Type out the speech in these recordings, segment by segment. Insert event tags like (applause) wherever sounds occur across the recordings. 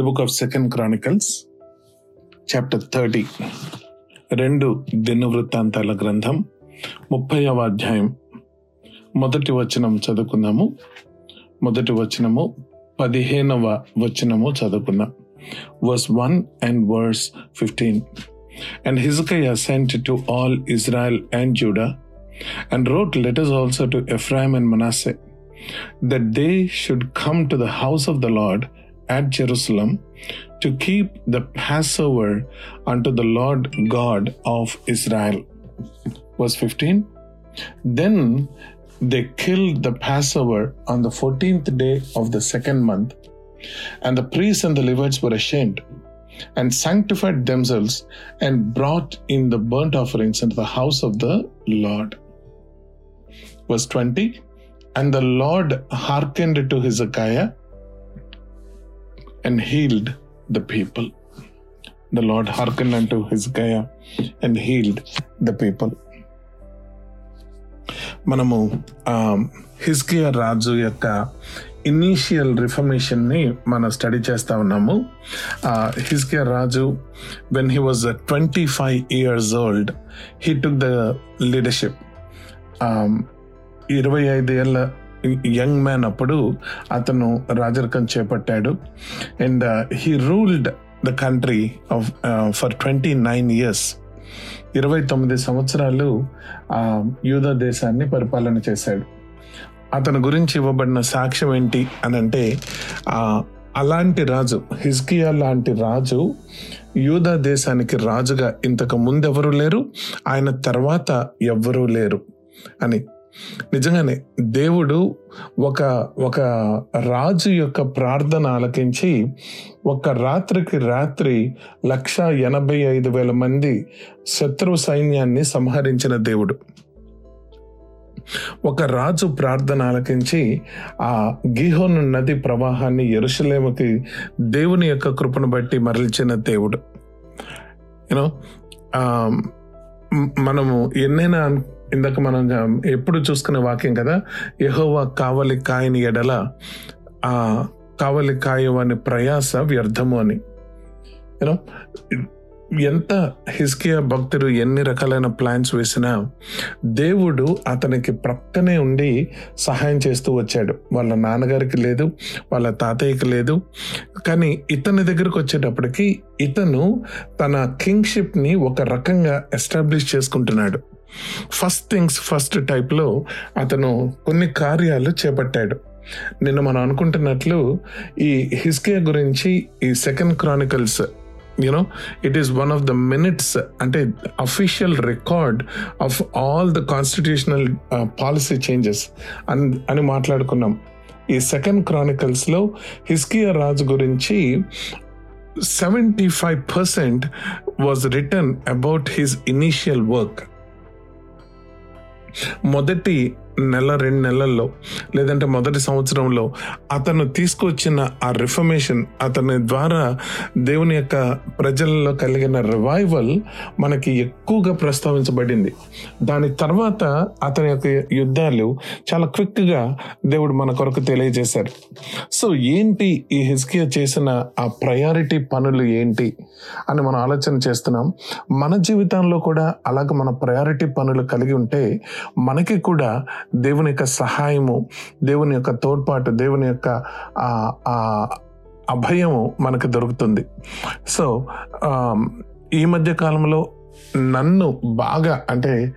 the book of second chronicles chapter thirty రెండు దినవృత్తాంతాల గ్రంథం ముప్పైవ అధ్యాయం మొదటి వచనం చదువుకుందాము మొదటి వచనము పదిహేనవ వచనము చదువుకుందాం verse one and verse fifteen And Hezekiah sent to all Israel and Judah and wrote letters also to Ephraim and Manasseh that they should come to the house of the Lord at Jerusalem to keep the Passover unto the Lord God of Israel. Verse 15 Then they killed the Passover on the 14th day of the second month, and the priests and the Levites were ashamed and sanctified themselves and brought in the burnt offerings into the house of the Lord. Verse 20 And the Lord hearkened to Hezekiah and healed the people. The Lord hearkened unto Hezekiah and healed the people. మనము హిస్కియా రాజు యొక్క initial రిఫర్మేషన్ని మనం study చేస్తా ఉన్నాము హిస్కియా రాజు when he was twenty five years old he took the leadership ఇరవై ఐదు ఏళ్ళ యంగ్ మ్యాన్ అప్పుడు అతను రాజరికం చేపట్టాడు. And he ruled the country of for twenty nine years ఇరవై తొమ్మిది సంవత్సరాలు ఆ యూద దేశాన్ని పరిపాలన చేశాడు. అతని గురించి ఇవ్వబడిన సాక్ష్యం ఏంటి అని అంటే అలాంటి రాజు హిజ్కియా లాంటి రాజు యూదా దేశానికి రాజుగా ఇంతకు ముందెవరూ లేరు ఆయన తర్వాత ఎవ్వరూ లేరు అని. నిజంగానే దేవుడు ఒక ఒక రాజు యొక్క ప్రార్థన ఆలకించి ఒక రాత్రికి రాత్రి లక్ష ఎనభై ఐదు వేల మంది శత్రు సైన్యాన్ని సంహరించిన దేవుడు. ఒక రాజు ప్రార్థన ఆలకించి ఆ గిహోన్ నది ప్రవాహాన్ని ఎరుసలేముకి దేవుని యొక్క కృపను బట్టి మరల్చిన దేవుడు. యూనో మనము ఎన్నైనా ఇందాక మనం ఎప్పుడు చూసుకునే వాక్యం కదా? యహోవా కావలి కాయని ఎడల ఆ కావలి కాయవని ప్రయాస వ్యర్థము అని. యూనో ఎంత హిస్కియా భక్తుడు ఎన్ని రకాలైన ప్లాన్స్ వేసినా దేవుడు అతనికి ప్రక్కనే ఉండి సహాయం చేస్తూ వచ్చాడు. వాళ్ళ నాన్నగారికి లేదు వాళ్ళ తాతయ్యకి లేదు. కానీ ఇతని దగ్గరకు వచ్చేటప్పటికి ఇతను తన కింగ్షిప్ని ఒక రకంగా ఎస్టాబ్లిష్ చేసుకుంటున్నాడు. ఫస్ట్ థింగ్స్ ఫస్ట్ టైప్లో అతను కొన్ని కార్యాలు చేపట్టాడు. నిన్న మనం అనుకుంటున్నట్లు ఈ హిస్కే గురించి ఈ second chronicles you know it is one of the minutes అంటే official record of all the constitutional policy changes అని అని మాట్లాడుకున్నాం. ఈ సెకండ్ క్రానికల్స్లో హిస్కియా రాజు గురించి seventy five percent was return about his initial work మొదటి నెల రెండు నెలల్లో లేదంటే మొదటి సంవత్సరంలో అతను తీసుకొచ్చిన ఆ రిఫర్మేషన్ అతని ద్వారా దేవుని యొక్క ప్రజలలో కలిగిన రివైవల్ మనకి ఎక్కువగా ప్రస్తావించబడింది. దాని తర్వాత అతని యొక్క యుద్ధాలు చాలా క్విక్గా దేవుడు మన కొరకు తెలియజేశారు. సో ఏంటి ఈ హిస్కియా చేసిన ఆ ప్రయారిటీ పనులు ఏంటి అని మనం ఆలోచన చేస్తున్నాం. మన జీవితంలో కూడా అలాగ మన ప్రయారిటీ పనులు కలిగి ఉంటే మనకి కూడా దేవుని యొక్క సహాయము దేవుని యొక్క తోడ్పాటు దేవుని యొక్క అభయము మనకు దొరుకుతుంది. సో ఈ మధ్య కాలంలో నన్ను బాగా అంటే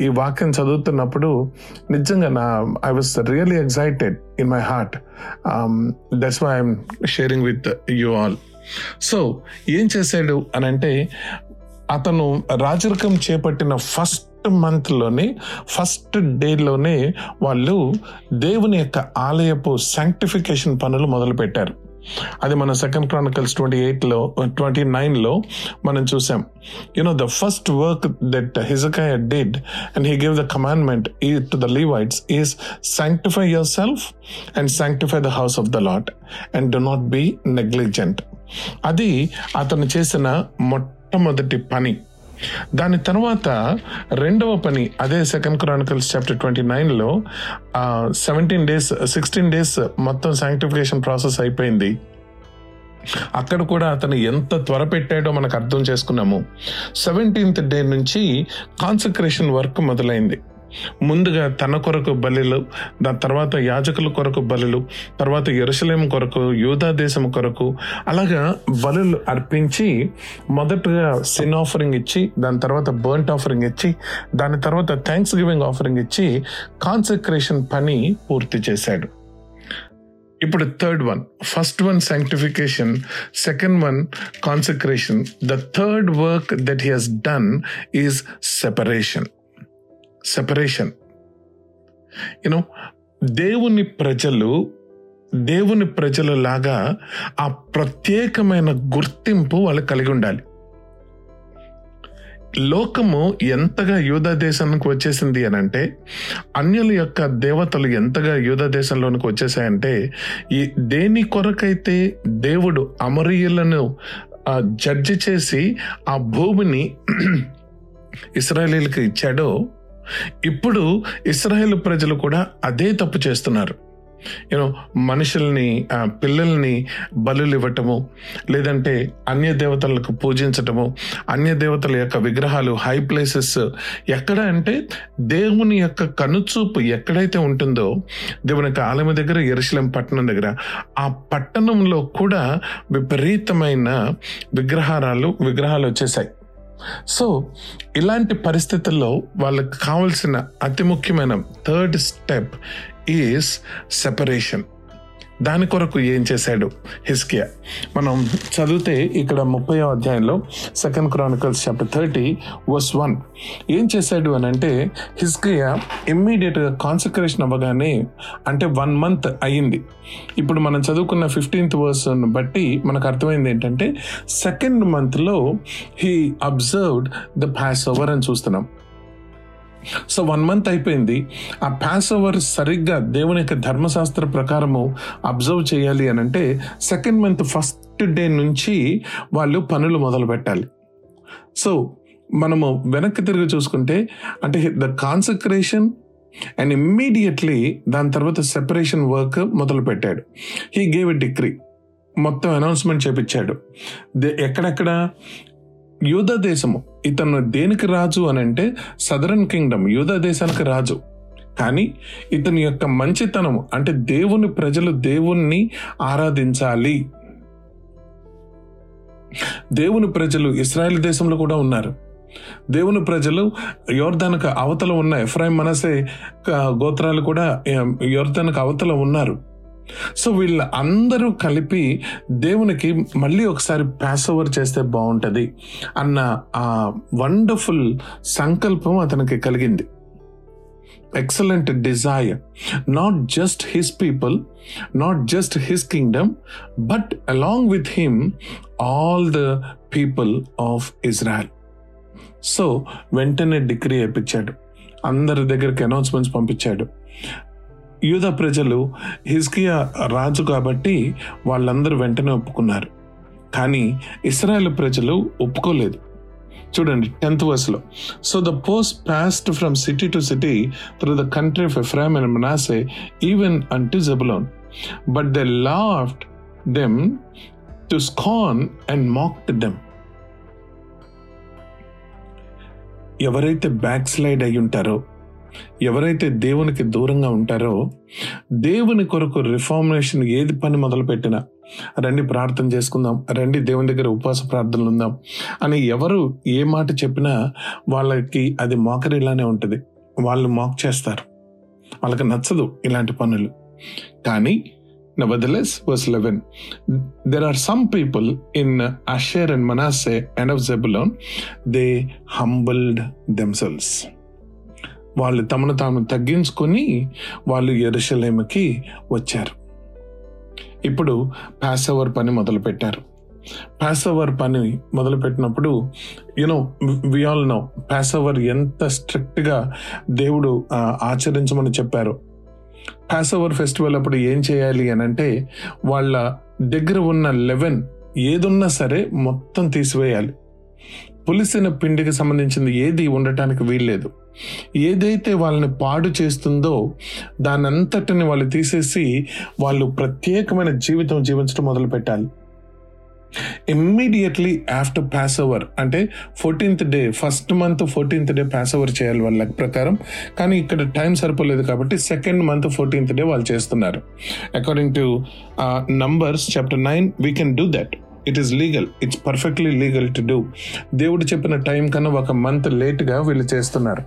ఈ వాక్యం చదువుతున్నప్పుడు నిజంగా నా I was really excited in my heart that's why I'm sharing with you all so ఏం చేశాడు అని అంటే అతను రాజరికం చేపట్టిన ఫస్ట్ ఫస్ట్లోనే ఫస్ట్ డేలోనే వాళ్ళు దేవుని యొక్క ఆలయపు శాంక్టిఫికేషన్ పనులు మొదలుపెట్టారు. అది మన సెకండ్ క్రానికల్స్ ట్వంటీ ఎయిట్లో ట్వంటీ నైన్లో మనం చూసాం. You know the first work that Hezekiah did and he give the commandment ఈ to the Levites is sanctify yourself and sanctify the house of the Lord and do not be negligent అది అతను చేసిన మొట్టమొదటి పని. దాని తర్వాత రెండవ పని అదే సెకండ్ క్రానికల్స్ చాప్టర్ ట్వంటీ నైన్లో సెవెంటీన్ డేస్ సిక్స్టీన్ డేస్ మొత్తం శాంక్టిఫికేషన్ ప్రాసెస్ అయిపోయింది. అక్కడ కూడా అతను ఎంత త్వర పెట్టాడో మనకు అర్థం చేసుకున్నాము. సెవెంటీన్త్ డే నుంచి కాన్సక్రేషన్ వర్క్ మొదలైంది. ముందుగా తన కొరకు బలిలు దాని తర్వాత యాజకుల కొరకు బలులు తర్వాత ఎరుసలేం కొరకు యూదా దేశం కొరకు అలాగా బలులు అర్పించి మొదటగా సిన్ ఆఫరింగ్ ఇచ్చి దాని తర్వాత బర్ంట్ ఆఫరింగ్ ఇచ్చి దాని తర్వాత థ్యాంక్స్ గివింగ్ ఆఫరింగ్ ఇచ్చి కాన్సక్రేషన్ పని పూర్తి చేశాడు. ఇప్పుడు third one first one sanctification second one consecration the third work that he has done is separation separation you know దేవుని ప్రజలు దేవుని ప్రజలు లాగా ఆ ప్రత్యేకమైన గుర్తింపు వాళ్ళు కలిగి ఉండాలి. లోకము ఎంతగా యూదా దేశానికి వచ్చేసింది అని అంటే అన్యుల యొక్క దేవతలు ఎంతగా యూదా దేశంలోనికి వచ్చేసాయంటే ఈ దేని కొరకైతే దేవుడు అమరీయులను జడ్జి చేసి ఆ భూమిని (clears throat) ఇస్రాయలీలకు ఇచ్చాడో ఇప్పుడు ఇస్రాయేల్ ప్రజలు కూడా అదే తప్పు చేస్తున్నారు. యూనో మనుషుల్ని ఆ, పిల్లల్ని బలులు ఇవ్వటము లేదంటే అన్య దేవతలకు పూజించటము అన్య దేవతల యొక్క విగ్రహాలు హై ప్లేసెస్ ఎక్కడ అంటే దేవుని యొక్క కనుచూపు ఎక్కడైతే ఉంటుందో దేవుని యొక్క ఆలయం దగ్గర ఎరుశలం పట్టణం దగ్గర ఆ పట్టణంలో కూడా విపరీతమైన విగ్రహారాలు విగ్రహాలు వచ్చేసాయి. సో ఇలాంటి పరిస్థితుల్లో వాళ్ళకి కావాల్సిన అతి ముఖ్యమైన థర్డ్ స్టెప్ ఈస్ సెపరేషన్ దాని కొరకు ఏం చేశాడు? హిస్కియా మనం చదివితే ఇక్కడ ముప్పై అధ్యాయంలో second chronicles chapter thirty verse one. ఏం చేశాడు అని అంటే హిస్కియా ఇమ్మీడియట్గా కాన్సక్రేషన్ అవ్వగానే అంటే వన్ మంత్ అయ్యింది. ఇప్పుడు మనం చదువుకున్న ఫిఫ్టీన్త్ వర్స్ను బట్టి మనకు అర్థమైంది ఏంటంటే సెకండ్ మంత్లో he observed the pass over అని చూస్తున్నాం. సో వన్ మంత్ అయిపోయింది. ఆ పాస్ ఓవర్ సరిగ్గా దేవుని యొక్క ధర్మశాస్త్ర ప్రకారము అబ్జర్వ్ చేయాలి అని అంటే సెకండ్ మంత్ ఫస్ట్ డే నుంచి వాళ్ళు పనులు మొదలు పెట్టాలి. సో మనము వెనక్కి తిరిగి చూసుకుంటే అంటే ద కాన్సక్రేషన్ అండ్ ఇమ్మీడియట్లీ దాని తర్వాత సెపరేషన్ వర్క్ మొదలు పెట్టాడు. హీ గేవ్ ఎ డిగ్రీ మొత్తం అనౌన్స్మెంట్ చేపించాడు. ఎక్కడెక్కడ? యూదా దేశము ఇతను దేనికి రాజు అని అంటే సదరన్ కింగ్డమ్ యూదా దేశానికి రాజు. కానీ ఇతని యొక్క మంచితనము అంటే దేవుని ప్రజలు దేవుణ్ణి ఆరాధించాలి. దేవుని ప్రజలు ఇస్రాయల్ దేశంలో కూడా ఉన్నారు. దేవుని ప్రజలు యోర్దానికి అవతల ఉన్న ఎఫ్రాయిం మనసే గోత్రాలు కూడా యోర్దానికి అవతల ఉన్నారు. సో వీళ్ళ అందరూ కలిపి దేవునికి మళ్ళీ ఒకసారి పాస్ ఓవర్ చేస్తే బాగుంటుంది అన్న ఆ వండర్ఫుల్ సంకల్పం అతనికి కలిగింది. Excellent desire not just his people not just his kingdom but along with him all the people of Israel so వెంటనే డిగ్రీ వేయించాడు. అందరి దగ్గరికి అనౌన్స్మెంట్స్ పంపించాడు. యూద ప్రజలు హిజ్కియా రాజు కాబట్టి వాళ్ళందరూ వెంటనే ఒప్పుకున్నారు. కానీ ఇస్రాయేల్ ప్రజలు ఒప్పుకోలేదు. చూడండి tenth వర్స్లో. So the post passed from city to city through the country of Ephraim and Manasseh even unto Zebulun but they laughed them to scorn and mocked them ఎవరైతే బ్యాక్ స్లైడ్ అయి ఉంటారో ఎవరైతే దేవునికి దూరంగా ఉంటారో దేవుని కొరకు రిఫార్మేషన్ ఏది పని మొదలుపెట్టినా రండి ప్రార్థన చేసుకుందాం రండి దేవుని దగ్గర ఉపవాస ప్రార్థనలు ఉందాం అని ఎవరు ఏ మాట చెప్పినా వాళ్ళకి అది మోకరిలానే ఉంటుంది. వాళ్ళు మాక్ చేస్తారు. వాళ్ళకి నచ్చదు ఇలాంటి పనులు. కానీ Nevertheless, verse 11 there are some people in Asher and Manasseh and of Zebulun, they humbled themselves. వాళ్ళు తమను తాము తగ్గించుకొని వాళ్ళు ఎరుషలేముకి వచ్చారు. ఇప్పుడు పాస్ ఓవర్ పని మొదలుపెట్టారు. పాస్ ఓవర్ పని మొదలుపెట్టినప్పుడు you know we all know passover ఎంత స్ట్రిక్ట్గా దేవుడు ఆచరించమని చెప్పారు. పాస్ ఓవర్ ఫెస్టివల్ అప్పుడు ఏం చేయాలి అని అంటే వాళ్ళ దగ్గర ఉన్న లెవెన్ ఏదున్నా సరే మొత్తం తీసివేయాలి. పులిసిన పిండికి సంబంధించింది ఏది ఉండటానికి వీల్లేదు. ఏదైతే వాళ్ళని పాడు చేస్తుందో దానంతటిని వాళ్ళు తీసేసి వాళ్ళు ప్రత్యేకమైన జీవితం జీవించడం మొదలు పెట్టాలి ఇమ్మీడియట్లీ ఆఫ్టర్ పాస్ ఓవర్ అంటే fourteenth day first month fourteenth day passover చేయాలి వాళ్ళ లెక్క ప్రకారం. కానీ ఇక్కడ టైం సరిపోలేదు కాబట్టి సెకండ్ మంత్ ఫోర్టీన్త్ డే వాళ్ళు చేస్తున్నారు. According to Numbers chapter nine we can do that it is legal it's perfectly legal to do దేవుడు చెప్పిన టైం కన్నా ఒక మంత్ లేట్గా వీళ్ళు చేస్తున్నారు.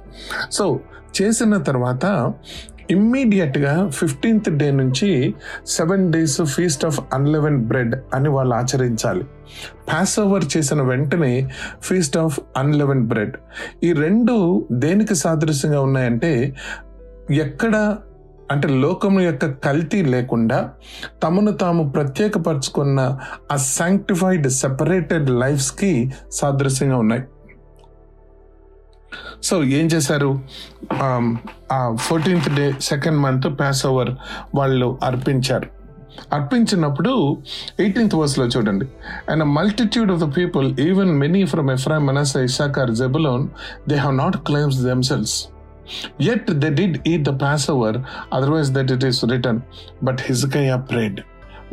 సో చేసిన తర్వాత ఇమ్మీడియట్గా ఫిఫ్టీన్త్ డే నుంచి seven days feast of unleavened bread అని వాళ్ళు ఆచరించాలి. పాస్ ఓవర్ చేసిన వెంటనే ఫీస్ట్ ఆఫ్ అన్లెవెన్ బ్రెడ్ ఈ రెండు దేనికి సాదృశ్యంగా ఉన్నాయంటే ఎక్కడ అంటే లోకం యొక్క కల్తీ లేకుండా తమను తాము ప్రత్యేకపరచుకున్న ఆ శాంక్టిఫైడ్ సెపరేటెడ్ లైఫ్స్కి సాదృశ్యంగా ఉన్నాయి. సో ఏం చేశారు? ఆ fourteenth day second month passover వాళ్ళు అర్పించారు. అర్పించినప్పుడు ఎయిటీన్త్ వర్స్లో చూడండి. And multitude of the people even many from Ephraim Manasseh Issachar Zebulun they have not claims themselves yet they did eat the passover otherwise it is is return but prayed.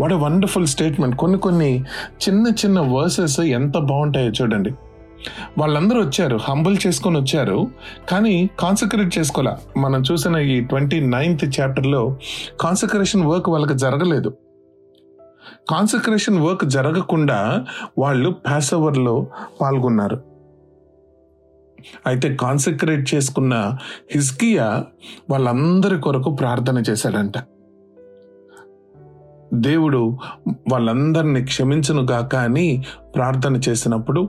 What a wonderful statement కొన్ని కొన్ని చిన్న చిన్న versus ఎంత బాగుంటాయో చూడండి. వాళ్ళందరూ వచ్చారు humble చేసుకొని వచ్చారు కానీ కాన్సక్రేట్ చేసుకోలే. మనం చూసిన ఈ ట్వంటీ నైన్త్ చాప్టర్లో కాన్సక్రేషన్ వర్క్ వాళ్ళకి జరగలేదు. కాన్సక్రేషన్ వర్క్ జరగకుండా వాళ్ళు పాస్ ఓవర్లో పాల్గొన్నారు. అయితే కాన్సక్రేట్ చేసుకున్న హిస్కియా వాళ్ళందరి కొరకు ప్రార్థన చేశాడంట. దేవుడు వాళ్ళందరినీ క్షమించను గాక అని ప్రార్థన చేసినప్పుడు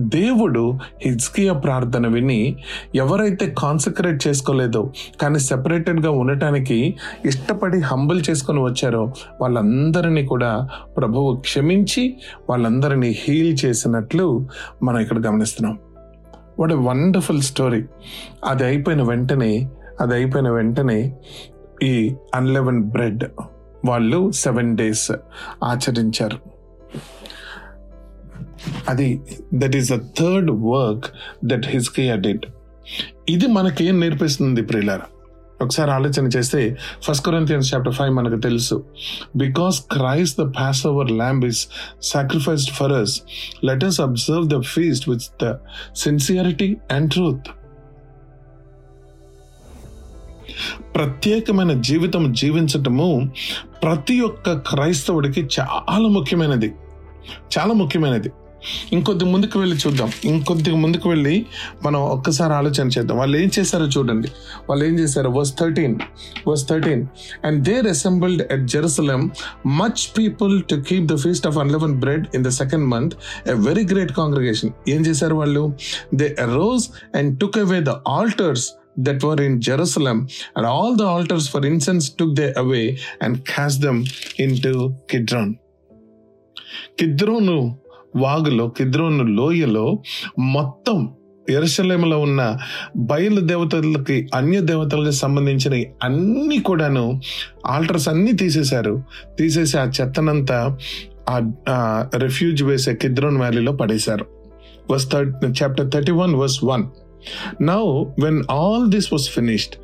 దేవుడు హిజ్కియా ప్రార్థన విని ఎవరైతే కాన్సక్రేట్ చేసుకోలేదో కానీ సెపరేటెడ్గా ఉండటానికి ఇష్టపడి హంబుల్ చేసుకొని వచ్చారో వాళ్ళందరినీ కూడా ప్రభువు క్షమించి వాళ్ళందరినీ హీల్ చేసినట్లు మనం ఇక్కడ గమనిస్తున్నాం. What a wonderful story. అది అయిపోయిన వెంటనే అది అయిపోయిన వెంటనే ఈ అన్లెవెన్ బ్రెడ్ వాళ్ళు సెవెన్ డేస్ ఆచరించారు. అది that is the third work that హిస్కియా డిడ్ ఇది మనకేం నేర్పిస్తుంది ప్రిలారా ఒకసారి ఆలోచన చేస్తే ఫస్ట్ కొరంతియన్స్ చాప్టర్ ఫైవ్ మనకు తెలుసు. Because Christ the passover lamb is sacrificed for us let us observe the feast with the sincerity and truth ప్రత్యేకమైన జీవితం జీవించటము ప్రతి ఒక్క క్రైస్తవుడికి చాలా ముఖ్యమైనది. చాలా ముఖ్యమైనది. ఇంకొద్ది ముందుకు వెళ్ళి చూద్దాం. ఇంకొద్ది ముందుకు వెళ్ళి మనం ఒక్కసారి ఆలోచన చేద్దాం. వాళ్ళు ఏం చేశారో చూడండి. వాళ్ళు ఏం చేశారు? Verse thirteen verse thirteen and there resembled at Jerusalem much people to keep the feast of unleavened bread in the second month a very great congregation ఏం చేశారు వాళ్ళు? They arose and took away the altars that were in Jerusalem, and all the altars for incense took they away and cast them into Kidron. Kidron వాగులో కిద్రోను లోయలో మొత్తం ఎరుసలేములో ఉన్న బయలు దేవతలకి అన్య దేవతలకు సంబంధించిన అన్ని కూడాను ఆల్టర్స్ అన్నీ తీసేశారు. తీసేసి ఆ చెత్తనంతా ఆ రెఫ్యూజ్ వేసే కిద్రోన్ వ్యాలీలో పడేశారు. Verse third chapter thirty one verse one now when all this was finished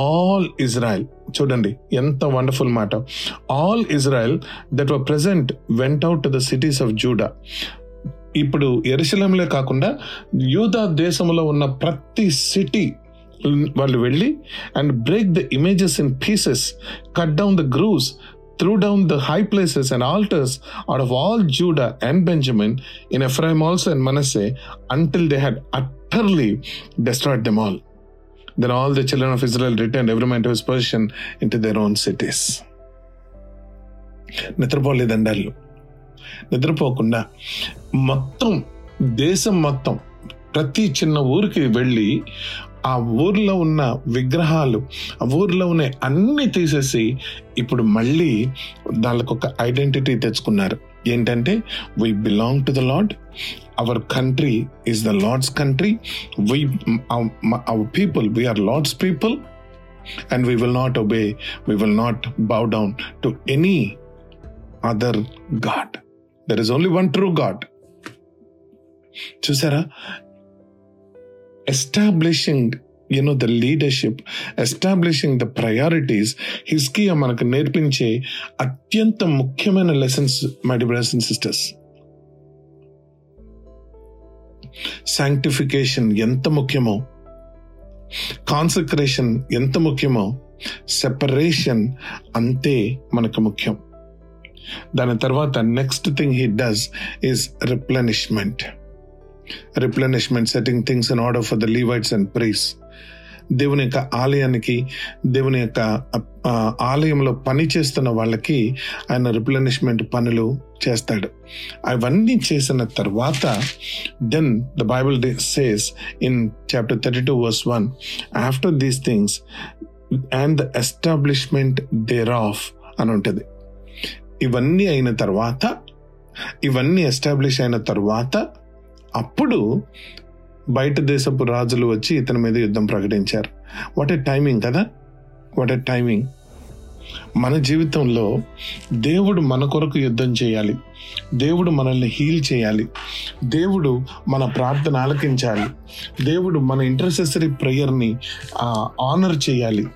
all Israel. చూడండి ఎంత వండర్ఫుల్ మాట. All Israel that were present went out the cities of Judah ఇప్పుడు ఎరుసలంలే కాకుండా యూదా దేశంలో ఉన్న ప్రతి సిటీ వాళ్ళు వెళ్ళి and break the images in pieces cut down the groves threw down the high places and altars out of all Judah and Benjamin in Ephraim also and Manasseh until they had utterly destroyed them all Then all the children of Israel returned every man to his position into their own cities. నిద్రపోలేదండి నిద్రపోకుండా మొత్తం దేశం మొత్తం ప్రతి చిన్న ఊరికి వెళ్ళి ఆ ఊర్లో ఉన్న విగ్రహాలు ఆ ఊర్లో ఉన్న అన్ని తీసేసి ఇప్పుడు మళ్ళీ దానికి ఒక ఐడెంటిటీ తెచ్చుకున్నారు. ఏంటంటే we belong to the Lord our country is the Lord's country we our people we're Lord's people and we will not obey we will not bow down to any other god there is only one true God చూసారా? Establishing you know the leadership establishing the priorities హిస్కియా మనకు నేర్పించే అత్యంత ముఖ్యమైన lessons my brothers and sisters sanctification ఎంత ముఖ్యమో? Consecration ఎంత ముఖ్యమో? సెపరేషన్ అంతే మనకు ముఖ్యం. దాని తర్వాత next thing he does is replenishment replenishment setting things in order for the Levites and priests దేవుని యొక్క ఆలయానికి దేవుని యొక్క ఆలయంలో పని చేస్తున్న వాళ్ళకి ఆయన రిప్లెనిష్మెంట్ పనులు చేస్తాడు. అవన్నీ చేసిన తర్వాత then the Bible says in chapter thirty two verse one after these things and the establishment thereof అని ఉంటుంది. ఇవన్నీ అయిన తర్వాత ఇవన్నీ ఎస్టాబ్లిష్ అయిన తర్వాత అప్పుడు బయట దేశపు రాజులు వచ్చి ఇతని మీద యుద్ధం ప్రకటించారు. వాట్ ఏ టైమింగ్ కదా? వాట్ ఏ టైమింగ్ మన జీవితంలో దేవుడు మన కొరకు యుద్ధం చేయాలి. దేవుడు మనల్ని హీల్ చేయాలి. దేవుడు మన ప్రార్థన ఆలకించాలి. దేవుడు మన ఇంటర్సెసరీ ప్రేయర్ని ఆనర్ చేయాలి.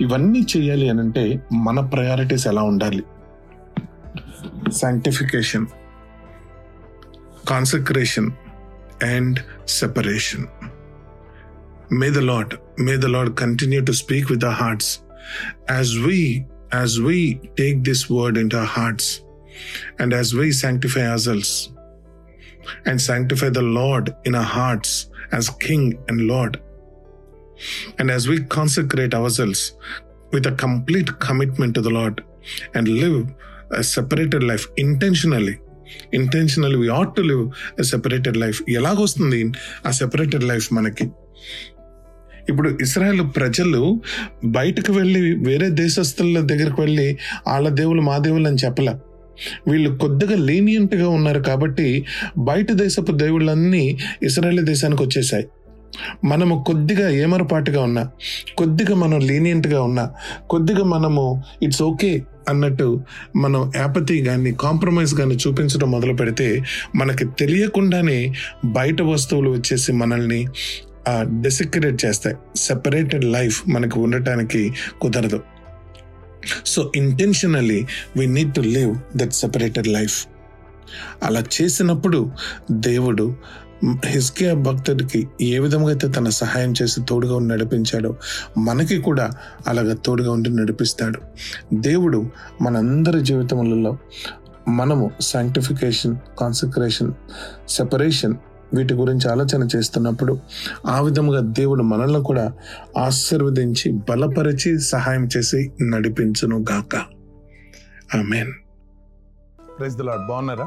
ఇవన్నీ చేయాలి అని అంటే మన ప్రయారిటీస్ ఎలా ఉండాలి? Sanctification consecration and separation may the Lord may the Lord continue to speak with the hearts as we as we take this word into our hearts and as we sanctify ourselves and sanctify the Lord in our hearts as King and Lord. And as we consecrate ourselves with a complete commitment to the Lord and live a separated life intentionally intentionally we ought to live a separated life ఎలాగొస్తుంది ఆ separated life మనకి ఇప్పుడు Israel ప్రజలు బయటకు వెళ్ళి వేరే దేశస్తుల దగ్గరికి వెళ్ళి వాళ్ళ దేవులు మా దేవుళ్ళు అని చెప్పలే. వీళ్ళు కొద్దిగా లీనియంట్గా ఉన్నారు కాబట్టి బయట దేశపు దేవుళ్ళన్నీ ఇస్రాయేల్ దేశానికి వచ్చేసాయి. మనము కొద్దిగా ఏమరపాటుగా ఉన్నా కొద్దిగా మనం లీనియంట్గా ఉన్నా కొద్దిగా మనము ఇట్స్ ఓకే అన్నట్టు మనం యాపతి కానీ కాంప్రమైజ్ కానీ చూపించడం మొదలు పెడితే మనకి తెలియకుండానే బయట వస్తువులు వచ్చేసి మనల్ని డెసిక్రేట్ చేస్తాయి. సెపరేటెడ్ లైఫ్ మనకు ఉండటానికి కుదరదు. So intentionally we need to live that separated life అలా చేసినప్పుడు దేవుడు హిస్కియా భక్తుడికి ఏ విధంగా అయితే తన సహాయం చేసి తోడుగా ఉండి నడిపించాడో మనకి కూడా అలాగ తోడుగా ఉండి నడిపిస్తాడు. దేవుడు మనందరి జీవితములలో మనము సాంక్టిఫికేషన్ కాన్సక్రేషన్ సెపరేషన్ వీటి గురించి ఆలోచన చేస్తున్నప్పుడు ఆ విధముగా దేవుడు మనల్ని కూడా ఆశీర్వదించి బలపరిచి సహాయం చేసి నడిపించును గాక. ఆమెన్. Praise the Lord. బాగున్నారా?